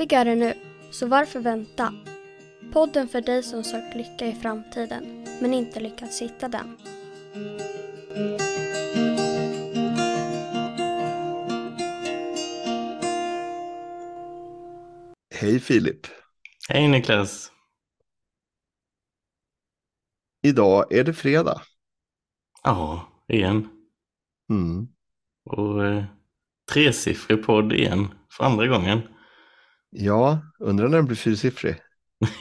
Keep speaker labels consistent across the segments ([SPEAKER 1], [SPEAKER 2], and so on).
[SPEAKER 1] Lyckligare nu, så varför vänta? Podden för dig som sökt lycka i framtiden, men inte lyckats hitta den.
[SPEAKER 2] Hej Filip.
[SPEAKER 3] Hej Niklas.
[SPEAKER 2] Idag är det fredag.
[SPEAKER 3] Ja, igen.
[SPEAKER 2] Mm.
[SPEAKER 3] Och eh, tresiffrig podd igen, för andra gången.
[SPEAKER 2] Ja, undrar när den blir fyrsiffrig.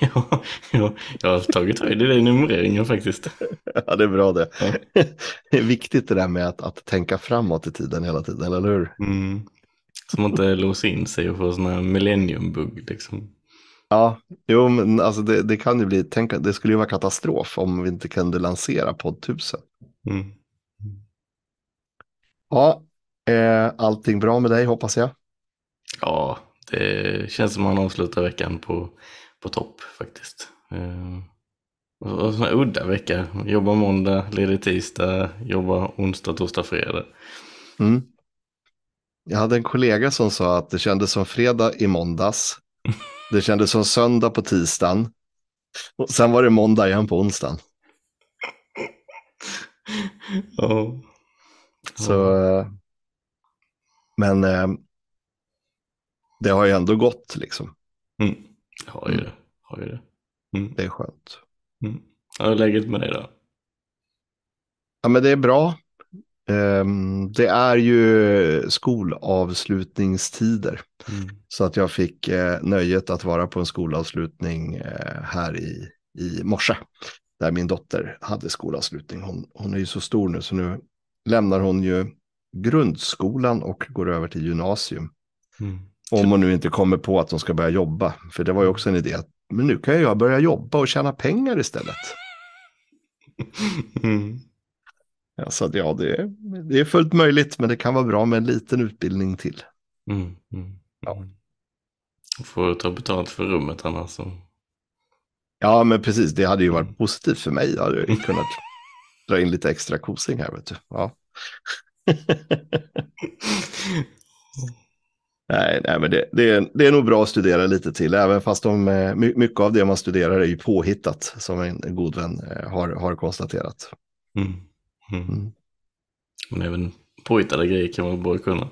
[SPEAKER 3] ja, ja, jag har tagit höjd i den numreringen faktiskt.
[SPEAKER 2] ja, det är bra det.
[SPEAKER 3] Ja.
[SPEAKER 2] det är viktigt det där med att, att tänka framåt i tiden hela tiden, eller hur?
[SPEAKER 3] Mm. Så man inte låser in sig och får sådana här millenniumbugg liksom.
[SPEAKER 2] Ja, jo, men alltså det, det kan ju bli, tänk, det skulle ju vara katastrof om vi inte kunde lansera podd 1000.
[SPEAKER 3] Mm.
[SPEAKER 2] Ja, eh, allting bra med dig hoppas jag.
[SPEAKER 3] Ja, det känns som man avslutar veckan på, på topp faktiskt. Eh, och sån här udda vecka. Jobba måndag, ledig tisdag, jobba onsdag, torsdag, fredag.
[SPEAKER 2] Mm. Jag hade en kollega som sa att det kändes som fredag i måndags. Det kändes som söndag på tisdagen. Och sen var det måndag igen på onsdagen.
[SPEAKER 3] Ja.
[SPEAKER 2] Så, eh, men eh, det har ju ändå gått liksom.
[SPEAKER 3] Mm. Jag har ju det. Har ju det. Mm.
[SPEAKER 2] Det är skönt.
[SPEAKER 3] Mm. Hur är läget med dig då?
[SPEAKER 2] Ja, men det är bra. Ehm, Det är ju skolavslutningstider.
[SPEAKER 3] Mm.
[SPEAKER 2] Så att jag fick eh, nöjet att vara på en skolavslutning eh, här i, i morse. Där min dotter hade skolavslutning. Hon, hon är ju så stor nu så nu lämnar hon ju grundskolan och går över till gymnasium.
[SPEAKER 3] Mm.
[SPEAKER 2] Om hon nu inte kommer på att hon ska börja jobba. För det var ju också en idé. Att, men nu kan jag börja jobba och tjäna pengar istället.
[SPEAKER 3] Mm.
[SPEAKER 2] Ja, så att, ja, det är, det är fullt möjligt. Men det kan vara bra med en liten utbildning till.
[SPEAKER 3] Mm. Mm.
[SPEAKER 2] Ja.
[SPEAKER 3] Får ta betalt för rummet annars. Så.
[SPEAKER 2] Ja, men precis. Det hade ju varit positivt för mig. Jag hade ju kunnat dra in lite extra kosing här. Vet du. Ja. nej, nej, men det, det, är, det är nog bra att studera lite till. Även fast de, eh, my- mycket av det man studerar är ju påhittat. Som en, god vän eh, har, har konstaterat.
[SPEAKER 3] Mm. Mm.
[SPEAKER 2] Mm.
[SPEAKER 3] Men även påhittade grejer kan man bara kunna.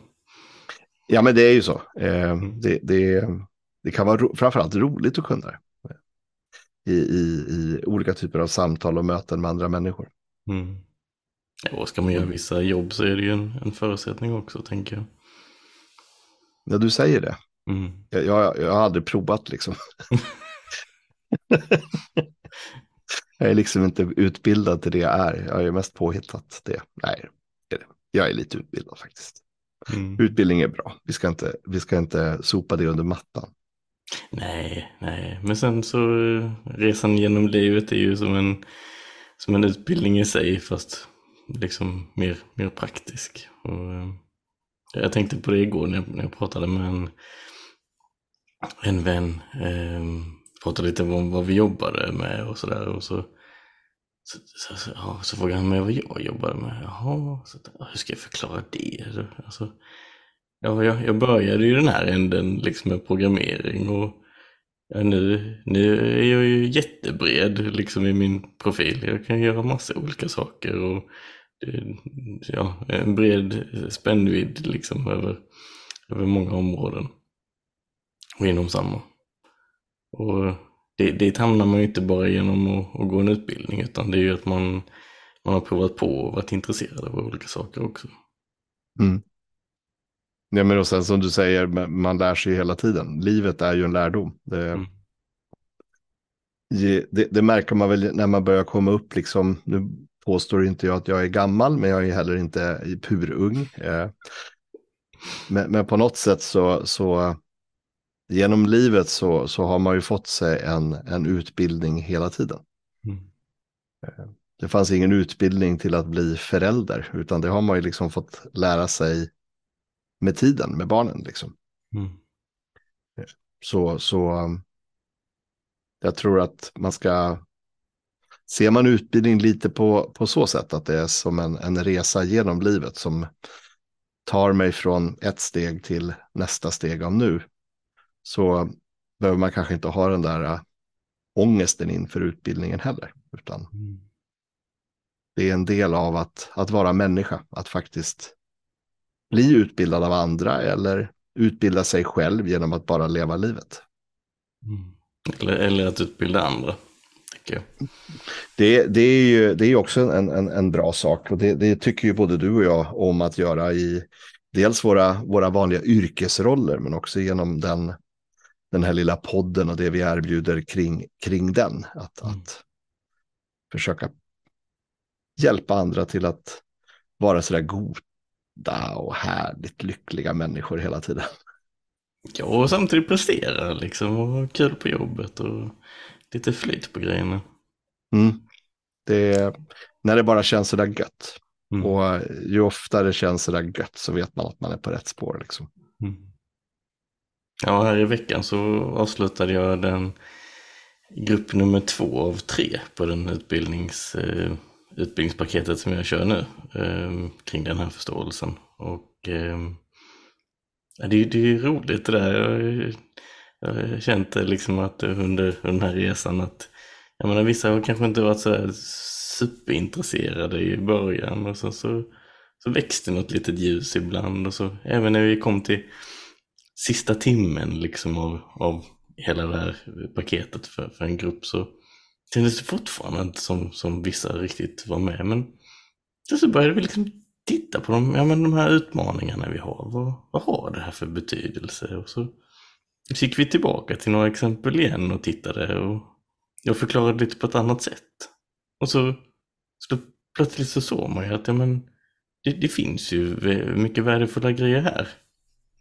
[SPEAKER 2] Ja, men det är ju så. Eh, det, det, det kan vara ro, framförallt roligt att kunna det. I, i, I olika typer av samtal och möten med andra människor.
[SPEAKER 3] Mm. Ja, och ska man göra vissa jobb så är det ju en, en förutsättning också tänker jag.
[SPEAKER 2] Ja, du säger det.
[SPEAKER 3] Mm.
[SPEAKER 2] Jag, jag, jag har aldrig provat liksom. jag är liksom inte utbildad till det jag är. Jag är mest påhittat det. Nej, jag är lite utbildad faktiskt.
[SPEAKER 3] Mm.
[SPEAKER 2] Utbildning är bra. Vi ska inte, vi ska inte sopa det under mattan.
[SPEAKER 3] Nej, nej, men sen så resan genom livet är ju som en, som en utbildning i sig fast liksom mer, mer praktisk. Och, eh, jag tänkte på det igår när jag, när jag pratade med en, en vän. Eh, pratade lite om vad vi jobbade med och sådär. Och så, så, så, så, ja, så frågade han mig vad jag jobbade med. Jaha, så, hur ska jag förklara det? Alltså, ja, jag, jag började ju den här änden liksom med programmering och ja, nu, nu är jag ju jättebred liksom i min profil. Jag kan göra massa olika saker och ja, en bred spännvidd liksom över, över många områden. Och inom samma. Och det, dit hamnar man ju inte bara genom att, att gå en utbildning utan det är ju att man, man har provat på och varit intresserad av olika saker också.
[SPEAKER 2] Mm. Ja, men och sen som du säger, man- lär sig hela tiden. Livet är ju en lärdom. Det,
[SPEAKER 3] Mm.
[SPEAKER 2] det, det märker man väl när man börjar komma upp, liksom, nu påstår inte jag att jag är gammal, men jag är heller inte purung. Eh, men, men på något sätt så, så genom livet så, så har man ju fått sig en, en utbildning hela tiden.
[SPEAKER 3] Mm.
[SPEAKER 2] Det fanns ingen utbildning till att bli förälder, utan det har man ju liksom fått lära sig med tiden, med barnen liksom.
[SPEAKER 3] Mm.
[SPEAKER 2] Så, så um, jag tror att man ska, ser man utbildning lite på, på så sätt att det är som en, en resa genom livet som tar mig från ett steg till nästa steg av nu. så behöver man kanske inte ha den där äh, ångesten inför utbildningen heller. Utan
[SPEAKER 3] Mm.
[SPEAKER 2] det är en del av att, att vara människa, att faktiskt bli utbildad av andra eller utbilda sig själv genom att bara leva livet.
[SPEAKER 3] Mm. Eller, eller att utbilda andra, jag.
[SPEAKER 2] Det, det är ju det är också en, en, en bra sak och det, det tycker ju både du och jag om att göra i dels våra, våra vanliga yrkesroller men också genom den, den här lilla podden och det vi erbjuder kring, kring den. Att,
[SPEAKER 3] Mm.
[SPEAKER 2] att försöka hjälpa andra till att vara sådär goda och härligt lyckliga människor hela tiden.
[SPEAKER 3] Ja, och samtidigt prestera liksom och ha kul på jobbet och lite flyt på grejerna.
[SPEAKER 2] Mm. Det, när det bara känns sådär gött.
[SPEAKER 3] Mm.
[SPEAKER 2] Och ju oftare det känns sådär gött så vet man att man är på rätt spår. Liksom.
[SPEAKER 3] Mm. Ja, här i veckan så avslutade jag den grupp nummer två av tre på den utbildnings, eh, utbildningspaketet som jag kör nu eh, kring den här förståelsen. Och eh, det, är- det är ju roligt det där. Jag, jag har känt eh, liksom att under, under den här resan att jag menar, vissa har kanske inte varit så superintresserade i början och så, så, så växte något litet ljus ibland och så även när vi kom till sista timmen liksom av, av hela det här paketet för, för en grupp så kändes det fortfarande inte som, som vissa riktigt var med. Men så började vi liksom titta på de, ja, men de här utmaningarna vi har. Vad, vad har det här för betydelse? Och så gick vi tillbaka till några exempel igen och tittade och jag förklarade lite på ett annat sätt. Och så, så plötsligt så såg man ju att ja, men, det, det finns ju mycket värdefulla grejer här.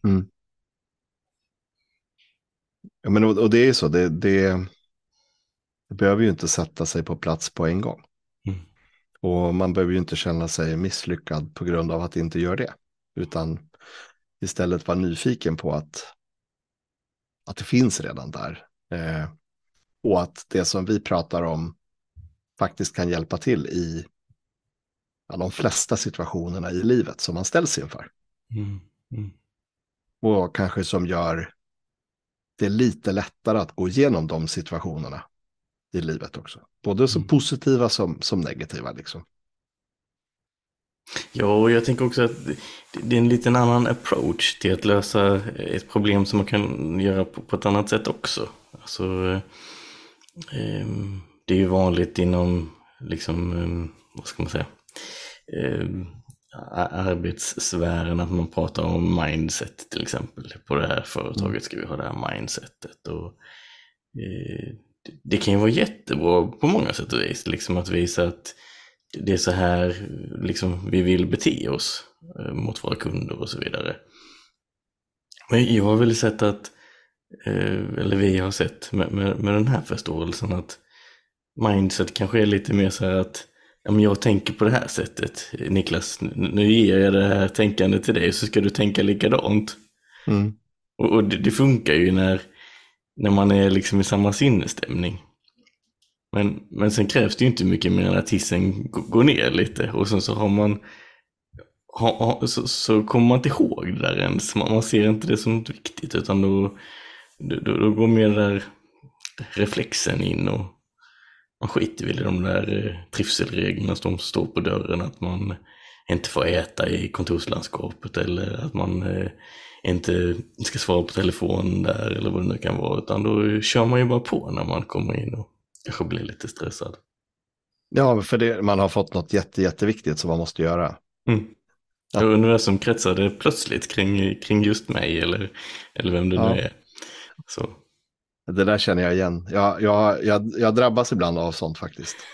[SPEAKER 2] Mm. Ja, men, och, och det är ju så, det, det, det behöver ju inte sätta sig på plats på en gång.
[SPEAKER 3] Mm.
[SPEAKER 2] Och man behöver ju inte känna sig misslyckad på grund av att det inte gör det. Utan istället vara nyfiken på att, att det finns redan där. Eh, och att det som vi pratar om faktiskt kan hjälpa till i ja, de flesta situationerna i livet som man ställs inför.
[SPEAKER 3] Mm. Mm.
[SPEAKER 2] Och kanske som gör det lite lättare att gå igenom de situationerna i livet också. Både som
[SPEAKER 3] Mm.
[SPEAKER 2] positiva som, som negativa. Liksom.
[SPEAKER 3] Ja, och jag tänker också att det- är en liten annan approach till att lösa ett problem som man kan göra på, ett annat sätt också. Alltså, ehm, det är ju vanligt inom, liksom, ehm, vad ska man säga, ehm, arbetssfären att man pratar om mindset till exempel. På det här företaget ska vi ha det här mindsetet. Och, eh, det kan ju vara jättebra på många sätt och vis, liksom att visa att det är så här liksom, vi vill bete oss eh, mot våra kunder och så vidare. Men jag har väl sett att, eh, eller vi har sett med, med, med den här förståelsen att mindset kanske är lite mer så här att ja, jag tänker på det här sättet. Niklas, nu ger jag det här tänkandet till dig så ska du tänka likadant.
[SPEAKER 2] Mm.
[SPEAKER 3] Och, och det, det funkar ju när, när man är liksom i samma sinnesstämning. Men, men sen krävs det ju inte mycket mer än att hissen går ner lite. Och sen så har man ha, ha, så, så kommer man inte ihåg det där ens. Man, man ser inte det som något viktigt utan då, då, då, går mer där reflexen in och man skiter väl i de där eh, trivselreglerna som står på dörren. Att man inte får äta i kontorslandskapet eller att man eh, inte ska svara på telefon där eller vad det nu kan vara. Utan då kör man ju bara på när man kommer in och kanske blir lite stressad.
[SPEAKER 2] Ja, för det, man har fått något jätte, jätteviktigt som man måste göra.
[SPEAKER 3] Mm.
[SPEAKER 2] Ja.
[SPEAKER 3] Universum kretsade plötsligt kring, kring just mig eller, eller vem det
[SPEAKER 2] Ja.
[SPEAKER 3] nu är. Så.
[SPEAKER 2] Det där känner jag igen. Jag, jag, jag, jag drabbas ibland av sånt faktiskt.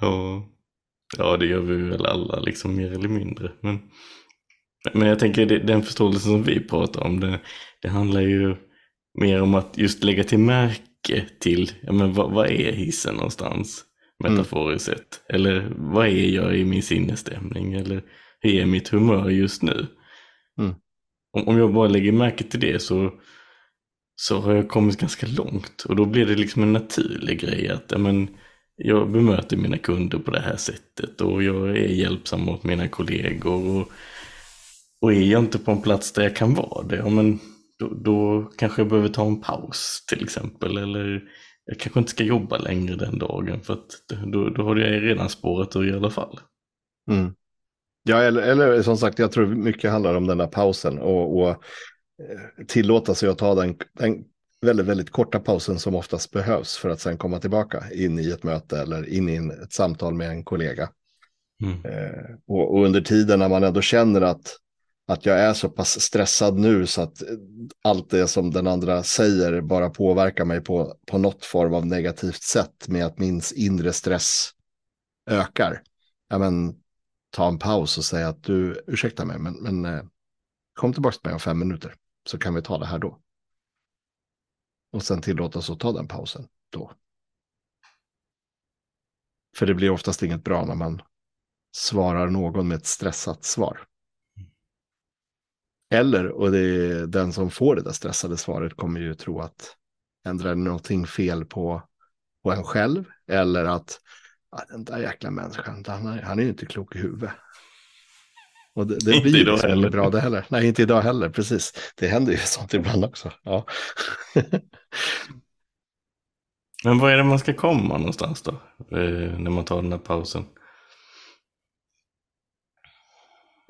[SPEAKER 3] Ja, ja, det gör vi väl alla, liksom mer eller mindre. Men, men jag tänker det, den förståelsen som vi pratar om, det, det handlar ju mer om att just lägga till märke till, ja men vad, vad är hissen någonstans? Metaforiskt sett. Eller vad är jag i min sinnesstämning? Eller hur är mitt humör just nu?
[SPEAKER 2] Mm.
[SPEAKER 3] Om, om jag bara lägger märke till det så, så har jag kommit ganska långt. Och då blir det liksom en naturlig grej att ja, men, jag bemöter mina kunder på det här sättet och jag är hjälpsam mot mina kollegor. Och och är jag inte på en plats där jag kan vara det, ja, men då, då kanske jag behöver ta en paus till exempel. Eller jag kanske inte ska jobba längre den dagen för att då, då har jag redan spårat ur i alla fall.
[SPEAKER 2] Mm. Ja, eller, eller som sagt, jag tror mycket handlar om den där pausen och, och eh, tillåta sig att ta den, den väldigt, väldigt korta pausen som oftast behövs för att sen komma tillbaka in i ett möte eller in i en, ett samtal med en kollega. Mm. Eh, och, och, under tiden när man ändå känner att, att jag är så pass stressad nu så att allt det som den andra säger bara påverkar mig på, på något form av negativt sätt med att min inre stress ökar. Ja, men, ta en paus och säga att du, ursäkta mig, men, men eh, kom tillbaka till mig om fem minuter så kan vi ta det här då. Och sen tillåta oss att ta den pausen då. För det blir oftast inget bra när man svarar någon med ett stressat svar. Eller, och det är den som får det där stressade svaret kommer ju tro att ändrar någonting fel på, på en själv. Eller att ja, den där jäkla människan, han, han är ju inte klok i huvudet. Och det, det blir ju liksom inte bra det heller. Nej, inte idag heller, precis. Det händer ju sånt ibland också. Ja.
[SPEAKER 3] Men var är det man ska komma någonstans då? Eh, när man tar den här pausen?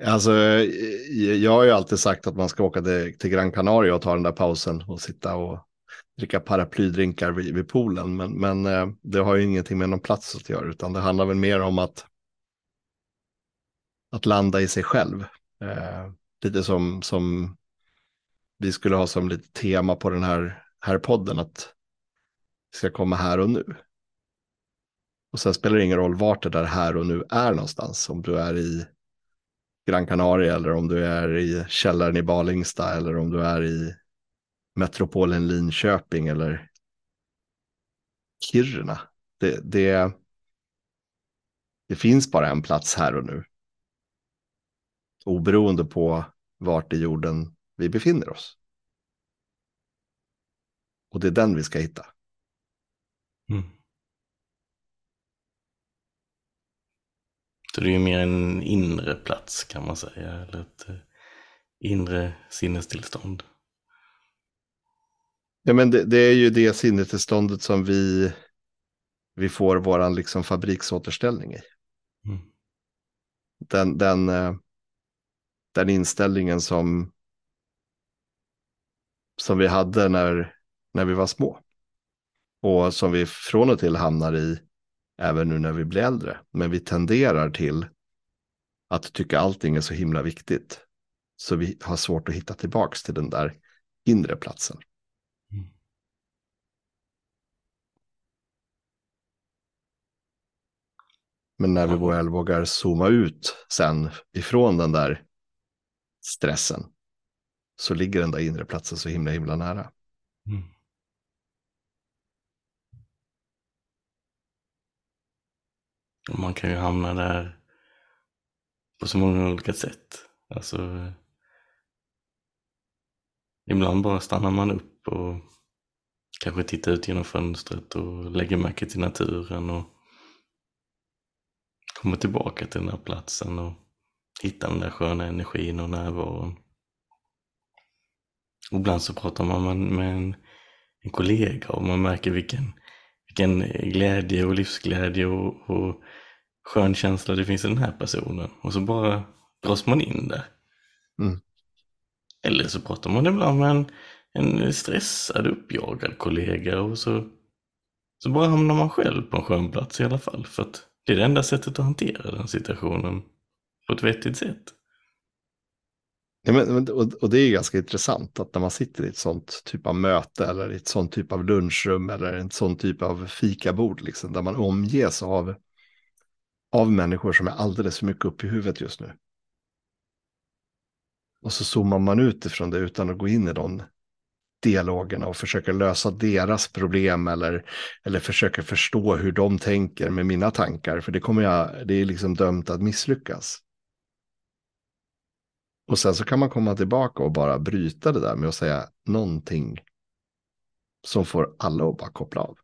[SPEAKER 2] Alltså, eh, eh, jag har ju alltid sagt att man ska åka till, Gran Canaria och ta den där pausen och sitta och dricka paraplydrinkar vid, vid poolen. Men, men eh, det har ju ingenting med någon plats att göra, utan det handlar väl mer om att, att landa i sig själv. Eh, lite som, som vi skulle ha som lite tema på den här, här podden, att vi ska komma här och nu. Och sen spelar det ingen roll vart det där här och nu är någonstans, om du är i Gran Canaria eller om du är i källaren i Balingsta eller om du är i metropolen Linköping eller Kiruna. Det, det, det finns bara en plats här och nu. Oberoende på vart i jorden vi befinner oss. Och det är den vi ska hitta. Mm.
[SPEAKER 3] Så det är ju mer en inre plats kan man säga, eller ett eh, inre sinnestillstånd.
[SPEAKER 2] Ja, men det, det, är ju det sinnestillståndet som vi, vi får våran liksom fabriksåterställning i. Mm. Den, den, eh, den inställningen som, som vi hade när, när vi var små. Och som vi från och till hamnar i även nu när vi blir äldre. Men vi tenderar till att tycka allting är så himla viktigt. Så vi har svårt att hitta tillbaka till den där inre platsen. Mm. Men när vi väl vågar zooma ut sen ifrån den där stressen så ligger den där inre platsen så himla himla nära. Mm.
[SPEAKER 3] Man kan ju hamna där på så många olika sätt. Alltså, ibland bara stannar man upp och kanske tittar ut genom fönstret och lägger märke till naturen och kommer tillbaka till den här platsen och hittar den där sköna energin och närvaron. Och ibland så pratar man med en, en kollega och man märker vilken, vilken glädje och livsglädje och, och skön känsla det finns i den här personen. Och så bara dras man in där. Mm. Eller så pratar man ibland med en, en stressad, uppjagad kollega och så, så bara hamnar man själv på en skön plats i alla fall. För att det är det enda sättet att hantera den situationen på ett vettigt sätt.
[SPEAKER 2] Ja, men, och, det är ganska intressant att när man sitter i ett sånt typ av möte eller i ett sånt typ av lunchrum eller en sån typ av fikabord, liksom, där man omges av av människor som är alldeles för mycket upp i huvudet just nu. Och så zoomar man ut ifrån det utan att gå in i de dialogerna och försöker lösa deras problem eller, eller försöker förstå hur de tänker med mina tankar. För det, kommer jag, det är liksom dömt att misslyckas. Och sen så kan man komma tillbaka och bara bryta det där med att säga någonting som får alla att bara koppla av.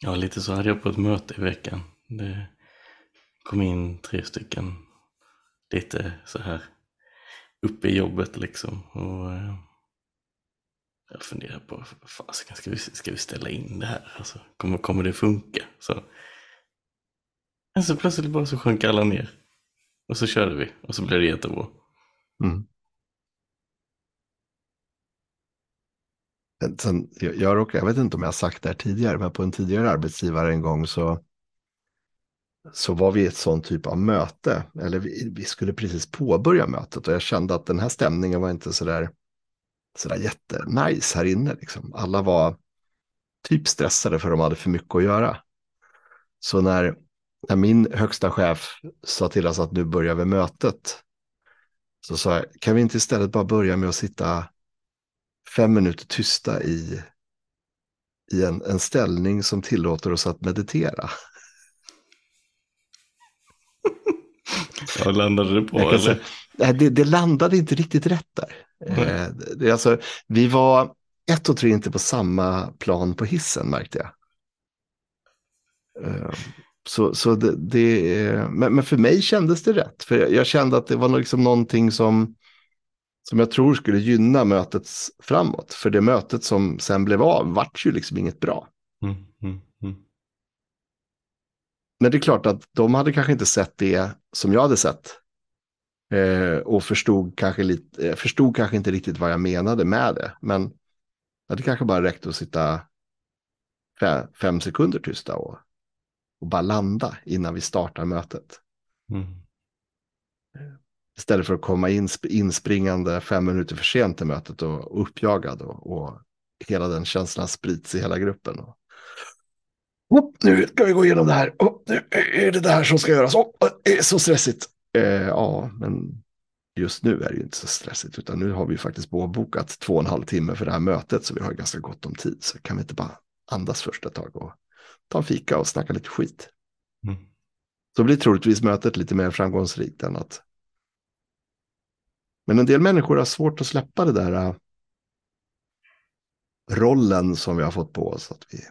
[SPEAKER 3] Ja, lite så hade jag på ett möte i veckan. Det kom in tre stycken lite så här uppe i jobbet liksom. Och eh, jag funderar på, fasiken, ska vi, ska vi ställa in det här? Alltså, kommer, kommer det funka? Så. Men så plötsligt bara så sjönk alla ner. Och så körde vi och så blev det jättebra.
[SPEAKER 2] Mm. Sen, jag, jag, råkar, jag vet inte om jag har sagt det här tidigare, men på en tidigare arbetsgivare en gång så, så var vi i ett sånt typ av möte. Eller vi, vi skulle precis påbörja mötet och jag kände att den här stämningen var inte sådär sådär jättenice här inne. Liksom. Alla var typ stressade för de hade för mycket att göra. Så när, när min högsta chef sa till oss att nu börjar vi mötet så sa jag, kan vi inte istället bara börja med att sitta fem minuter tysta i, i en, en ställning som tillåter oss att meditera?
[SPEAKER 3] Vad landade det på? Eller?
[SPEAKER 2] Säga, det, det landade inte riktigt rätt där. Mm. det, alltså, vi var ett och tre inte på samma plan på hissen märkte jag. Eh, så, så det, det men, men, för mig kändes det rätt. För jag, jag kände att det var liksom någonting som, som jag tror skulle gynna mötet framåt. För det mötet som sen blev av vart ju liksom inget bra. Mm, mm, mm. Men det är klart att de hade kanske inte sett det som jag hade sett. Eh, och förstod kanske, lite, eh, förstod kanske inte riktigt vad jag menade med det. Men det kanske bara räckte att sitta fem, fem sekunder tysta och, och bara landa innan vi startar mötet. Istället för att komma in inspringande fem minuter för sent till mötet och, uppjagad och, och hela den känslan sprids i hela gruppen. Och, oh, nu ska vi gå igenom det här. Oh, nu är det det här som ska göras. Oh, det är så stressigt. Eh, ja, men just nu är det ju inte så stressigt, utan nu har vi faktiskt påbokat två och en halv timme för det här mötet, så vi har ganska gott om tid. Så kan vi inte bara andas först ett tag och ta en fika och snacka lite skit. Mm. Så blir troligtvis mötet lite mer framgångsrikt än att... Men en del människor har svårt att släppa det där äh, rollen som vi har fått på oss, att vi är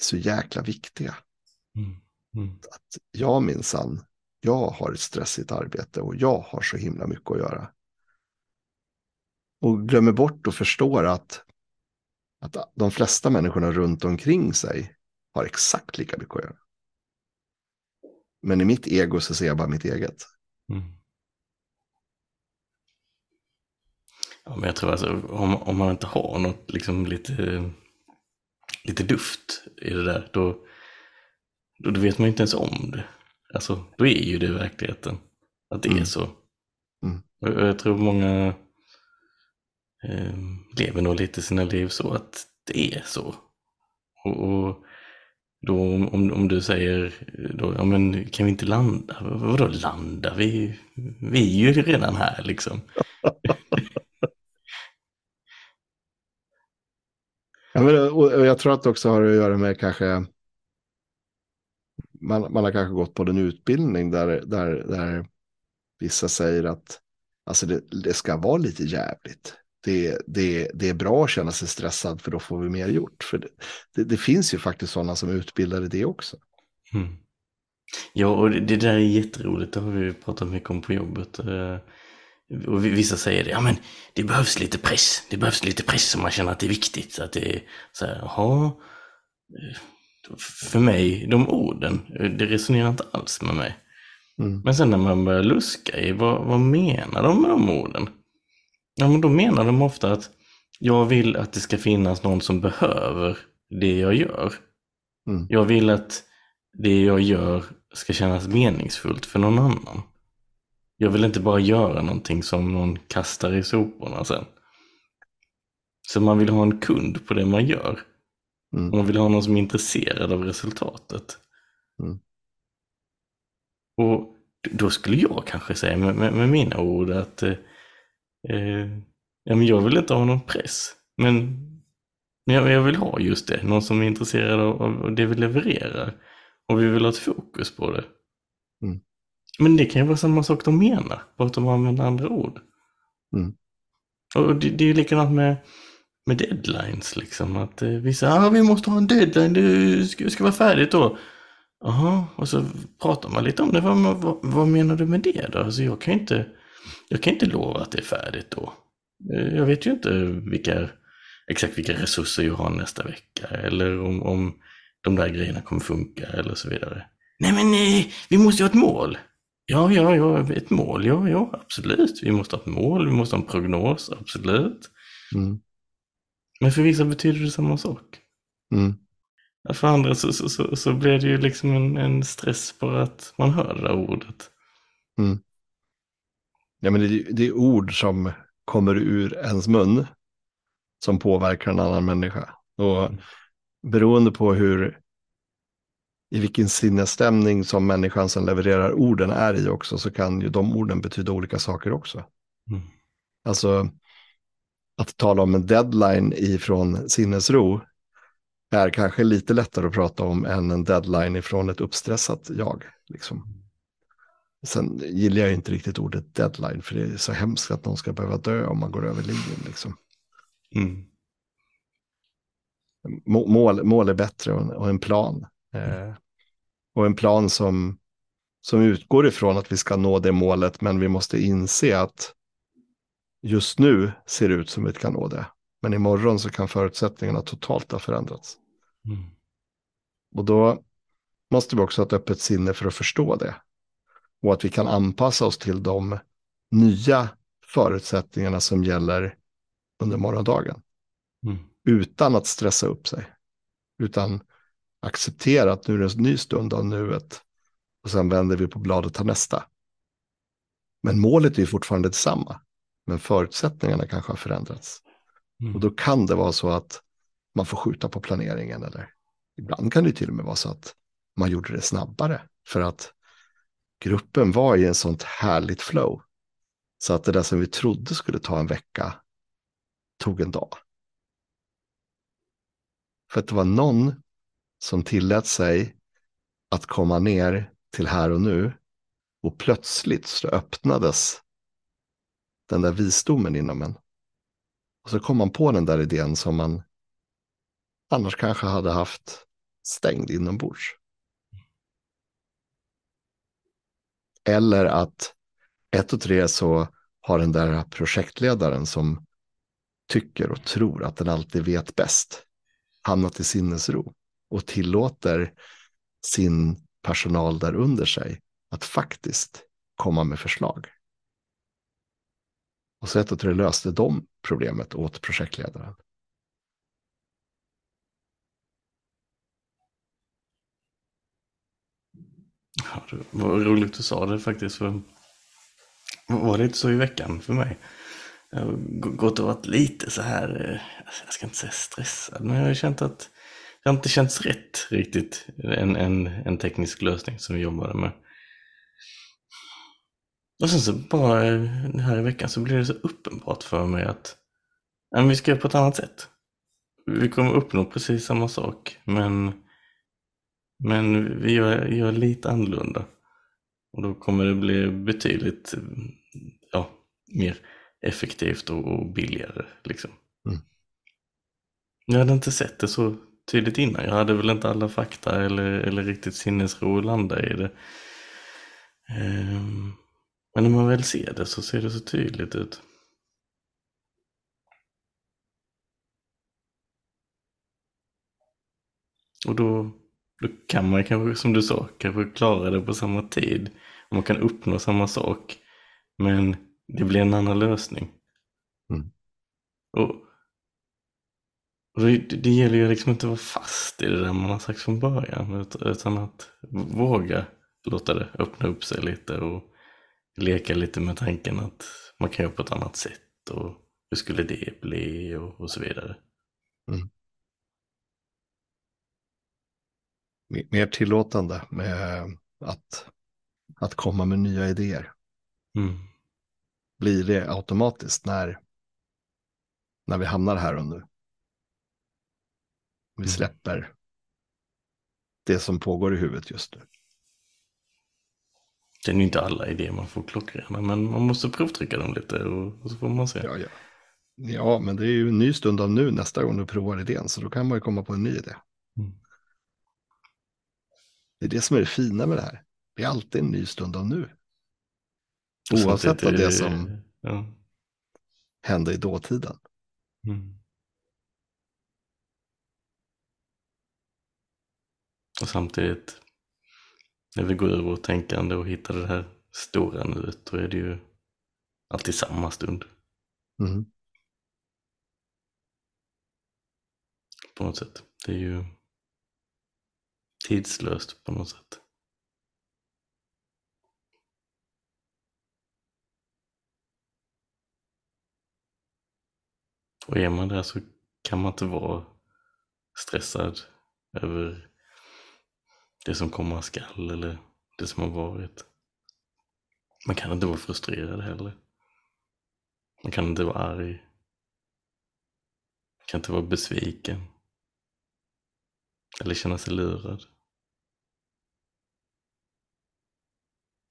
[SPEAKER 2] så jäkla viktiga. Mm. Mm. Att jag minsann jag har ett stressigt arbete och jag har så himla mycket att göra. Och glömmer bort och förstår att, att de flesta människorna runt omkring sig har exakt lika mycket att göra. Men i mitt ego så ser jag bara mitt eget. Mm.
[SPEAKER 3] Ja, men jag tror alltså om, om man inte har något liksom lite, lite duft i det där, då, då, då vet man inte ens om det. Alltså, då är ju det verkligheten. Att det mm. är så. Mm. Och jag tror många eh, lever nog lite sina liv så att det är så. Och, och då om, om du säger, då, ja men kan vi inte landa? Vadå landa? Vi, vi är ju redan här liksom.
[SPEAKER 2] ja, men, och jag tror att det också har att göra med kanske man, man har kanske gått på en utbildning där, där, där vissa säger att alltså det, det ska vara lite jävligt. Det, det, det är bra att känna sig stressad för då får vi mer gjort. För det, det, det finns ju faktiskt sådana som är utbildade i det också. Mm.
[SPEAKER 3] Ja, och det, det, där är jätteroligt. Det har vi pratat mycket om på jobbet. Eh, och vissa säger det, ja men det behövs lite press. Det behövs lite press som man känner att det är viktigt. Att det är så här, jaha, för mig, de orden, det resonerar inte alls med mig. Mm. Men sen när man börjar luska i vad, vad menar de med de orden? Ja, men då menar de ofta att jag vill att det ska finnas någon som behöver det jag gör. Mm. Jag vill att det jag gör ska kännas meningsfullt för någon annan. Jag vill inte bara göra någonting som någon kastar i soporna sen. Så man vill ha en kund på det man gör. Mm. Man vill ha någon som är intresserad av resultatet. Mm. Och då skulle jag kanske säga med, med, med mina ord att eh, eh, jag vill inte ha någon press. Men, men jag, jag, vill ha just det, någon som är intresserad av, av, det vi levererar. Och vi vill ha ett fokus på det. Mm. Men det kan ju vara samma sak de menar, bara att de använder andra ord. Mm. Och det, det är ju likadant med med deadlines liksom. Att eh, vissa, ah, vi måste ha en deadline, det ska, ska vara färdigt då. Jaha, och så pratar man lite om det. Vad, vad, vad menar du med det då? Alltså jag kan inte, jag kan inte lova att det är färdigt då. Eh, jag vet ju inte vilka, exakt vilka resurser jag har nästa vecka eller om, om de där grejerna kommer funka eller så vidare. Nej men nej, vi måste ju ha ett mål. Ja, ja, ja, ett mål, ja, ja, absolut. Vi måste ha ett mål, vi måste ha en prognos, absolut. Mm. Men för vissa betyder det samma sak. Mm. För andra så, så, så, så blir det ju liksom en, en stress bara att man hör det där ordet. Mm.
[SPEAKER 2] Ja, men det, det är ord som kommer ur ens mun som påverkar en annan människa. Och mm. beroende på hur, i vilken sinnesstämning som människan som levererar orden är i också, så kan ju de orden betyda olika saker också. Mm. Alltså, att tala om en deadline ifrån sinnesro är kanske lite lättare att prata om än en deadline ifrån ett uppstressat jag. Liksom. Sen gillar jag inte riktigt ordet deadline, för det är så hemskt att någon ska behöva dö om man går över linjen. Liksom. Mm. Mål, mål är bättre och en plan. Eh, och en plan som, som utgår ifrån att vi ska nå det målet, men vi måste inse att just nu ser det ut som vi kan nå det. Men imorgon så kan förutsättningarna totalt ha förändrats. Mm. Och då måste vi också ha ett öppet sinne för att förstå det. Och att vi kan anpassa oss till de nya förutsättningarna som gäller under morgondagen. Mm. Utan att stressa upp sig. Utan acceptera att nu är det en ny stund av nuet. Och sen vänder vi på bladet och tar nästa. Men målet är ju fortfarande detsamma. Men förutsättningarna kanske har förändrats. Mm. Och då kan det vara så att man får skjuta på planeringen. Eller ibland kan det till och med vara så att man gjorde det snabbare. För att gruppen var i en sånt härligt flow. Så att det där som vi trodde skulle ta en vecka tog en dag. För att det var någon som tillät sig att komma ner till här och nu och plötsligt så öppnades den där visdomen inom en. Och så kom man på den där idén som man annars kanske hade haft stängd inombords. Eller att ett och tre så har den där projektledaren som tycker och tror att den alltid vet bäst hamnat i sinnesro och tillåter sin personal där under sig att faktiskt komma med förslag. Och så ett det löste de problemet åt projektledaren.
[SPEAKER 3] Ja, det var roligt du sa det faktiskt. För var det inte så i veckan för mig? Jag har gått och varit lite så här, eh, alltså, jag ska inte säga stressad, men jag har känt att det har inte känts rätt riktigt, en, en, en teknisk lösning som vi jobbade med. Och sen så bara eh, här i veckan så blir det så uppenbart för mig att ja, vi ska göra på ett annat sätt. Vi kommer uppnå precis samma sak, men men vi gör, gör lite annorlunda. Och då kommer det bli betydligt ja, mer effektivt och, och billigare. Liksom. Mm. Jag hade inte sett det så tydligt innan. Jag hade väl inte alla fakta eller, eller riktigt sinnesro att landa i det. Um, men när man väl ser det så ser det så tydligt ut. Och då då kan man kanske, som du sa, kanske klara det på samma tid. Och man kan uppnå samma sak. Men det blir en annan lösning. Mm. Och, och det, det gäller ju liksom inte att vara fast i det där man har sagt från början. Utan att våga låta det öppna upp sig lite och leka lite med tanken att man kan göra på ett annat sätt. Och hur skulle det bli och, och så vidare. Mm.
[SPEAKER 2] mer tillåtande med att, att komma med nya idéer. Mm. Blir det automatiskt när, när vi hamnar här och nu. Vi släpper det som pågår i huvudet just nu.
[SPEAKER 3] Det är inte alla idéer man får klockrena, men man måste provtrycka dem lite och, och så får man se.
[SPEAKER 2] Ja, ja. Ja, men det är ju en ny stund av nu nästa gång du provar idén, så då kan man ju komma på en ny idé.
[SPEAKER 3] Mm.
[SPEAKER 2] Det är det som är det fina med det här. Det är alltid en ny stund av nu. Oavsett vad
[SPEAKER 3] är
[SPEAKER 2] det som
[SPEAKER 3] Ja.
[SPEAKER 2] hände i dåtiden.
[SPEAKER 3] Mm. Och samtidigt, när vi går ur vårt tänkande och hittar det här stora nuet, då är det ju alltid samma stund
[SPEAKER 2] Mm.
[SPEAKER 3] på något sätt. Det är ju tidslöst på något sätt. Och är man där så kan man inte vara stressad över det som komma skall eller det som har varit. Man kan inte vara frustrerad heller. Man kan inte vara arg. Man kan inte vara besviken. Eller känna sig lurad.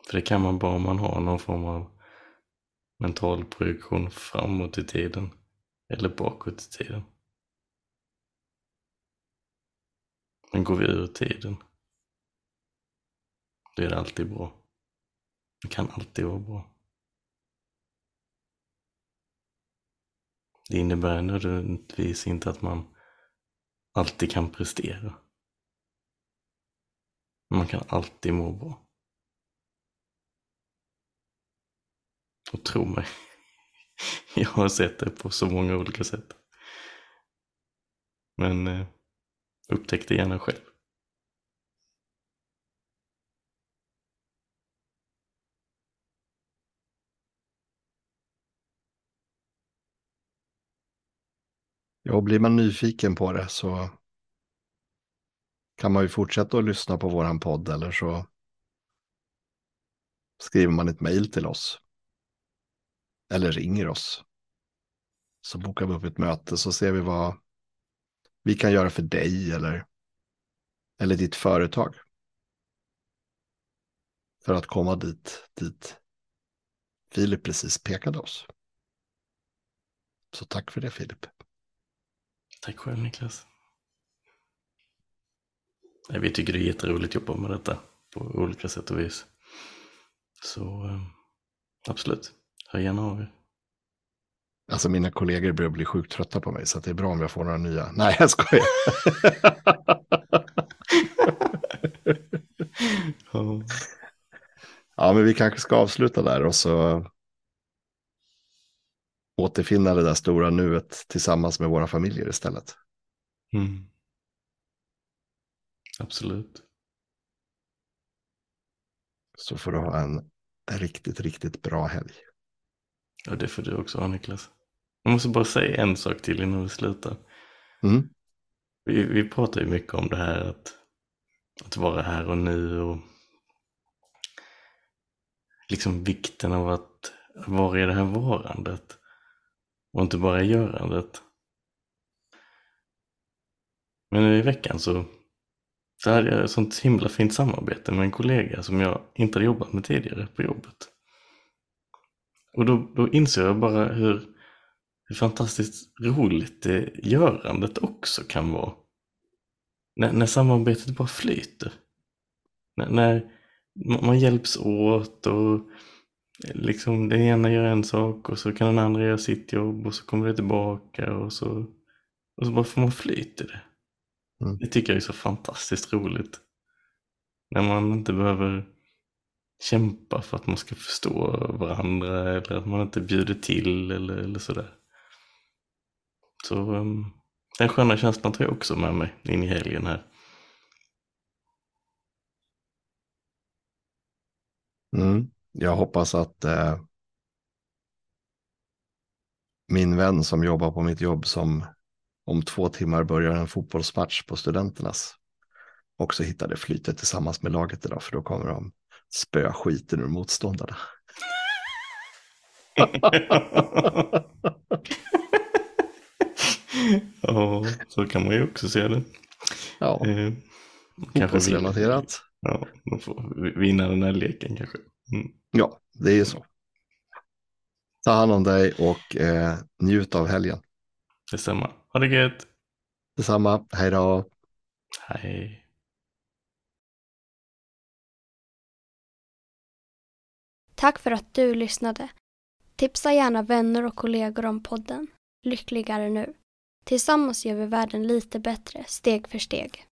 [SPEAKER 3] För det kan man bara om man har någon form av mental projektion framåt i tiden. Eller bakåt i tiden. Men går vi ur tiden. Då är det alltid bra. Det kan alltid vara bra. Det innebär nödvändigtvis inte att man alltid kan prestera. Man kan alltid må bra. Och tro mig, jag har sett det på så många olika sätt. Men eh, upptäck det gärna själv.
[SPEAKER 2] Ja, och blir man nyfiken på det så kan man ju fortsätta att lyssna på våran podd eller så skriver man ett mejl till oss. Eller ringer oss. Så bokar vi upp ett möte så ser vi vad vi kan göra för dig eller, eller ditt företag. För att komma dit, dit Filip precis pekade oss. Så tack för det Filip.
[SPEAKER 3] Tack själv Niklas. Vi tycker det är jätteroligt att jobba med detta på olika sätt och vis. Så eh, absolut, hör gärna av er.
[SPEAKER 2] Alltså mina kollegor börjar bli sjukt trötta på mig så det är bra om jag får några nya. Nej, jag skojar.
[SPEAKER 3] Ja.
[SPEAKER 2] ja, men vi kanske ska avsluta där och så återfinna det där stora nuet tillsammans med våra familjer istället.
[SPEAKER 3] Mm. Absolut.
[SPEAKER 2] Så får du ha en riktigt, riktigt bra helg.
[SPEAKER 3] Ja, det får du också ha Niklas. Jag måste bara säga en sak till innan vi slutar.
[SPEAKER 2] Mm.
[SPEAKER 3] Vi, vi pratar ju mycket om det här att, att vara här och nu och liksom vikten av att vara i det här varandet och inte bara görandet. Men nu i veckan så, så hade jag ett sånt himla fint samarbete med en kollega som jag inte hade jobbat med tidigare på jobbet. Och då, då inser jag bara hur, hur fantastiskt roligt det görandet också kan vara. När, när samarbetet bara flyter. När, när man hjälps åt och liksom den ena gör en sak och så kan den andra göra sitt jobb och så kommer det tillbaka och så, och så bara får man flyt i det.
[SPEAKER 2] Mm.
[SPEAKER 3] Det tycker jag är så fantastiskt roligt. När man inte behöver kämpa för att man ska förstå varandra eller att man inte bjuder till eller, eller sådär. Så um, den sköna känslan tar jag också med mig in i helgen här.
[SPEAKER 2] Mm. Jag hoppas att eh, min vän som jobbar på mitt jobb som om två timmar börjar en fotbollsmatch på studenternas också hittar det flytet tillsammans med laget idag för då kommer de spöa skiten ur motståndarna.
[SPEAKER 3] ja, så kan man ju också se det.
[SPEAKER 2] Ja,
[SPEAKER 3] Eh, kanske
[SPEAKER 2] fotbollsrelaterat.
[SPEAKER 3] Ja, de får vinna den här leken kanske. Mm.
[SPEAKER 2] Ja, det är ju så. Ta hand om dig och eh, njut av helgen.
[SPEAKER 3] Detsamma. Ha det gött.
[SPEAKER 2] Detsamma. Hej då.
[SPEAKER 3] Hej.
[SPEAKER 1] Tack för att du lyssnade. Tipsa gärna vänner och kollegor om podden. Lyckligare nu. Tillsammans gör vi världen lite bättre, steg för steg.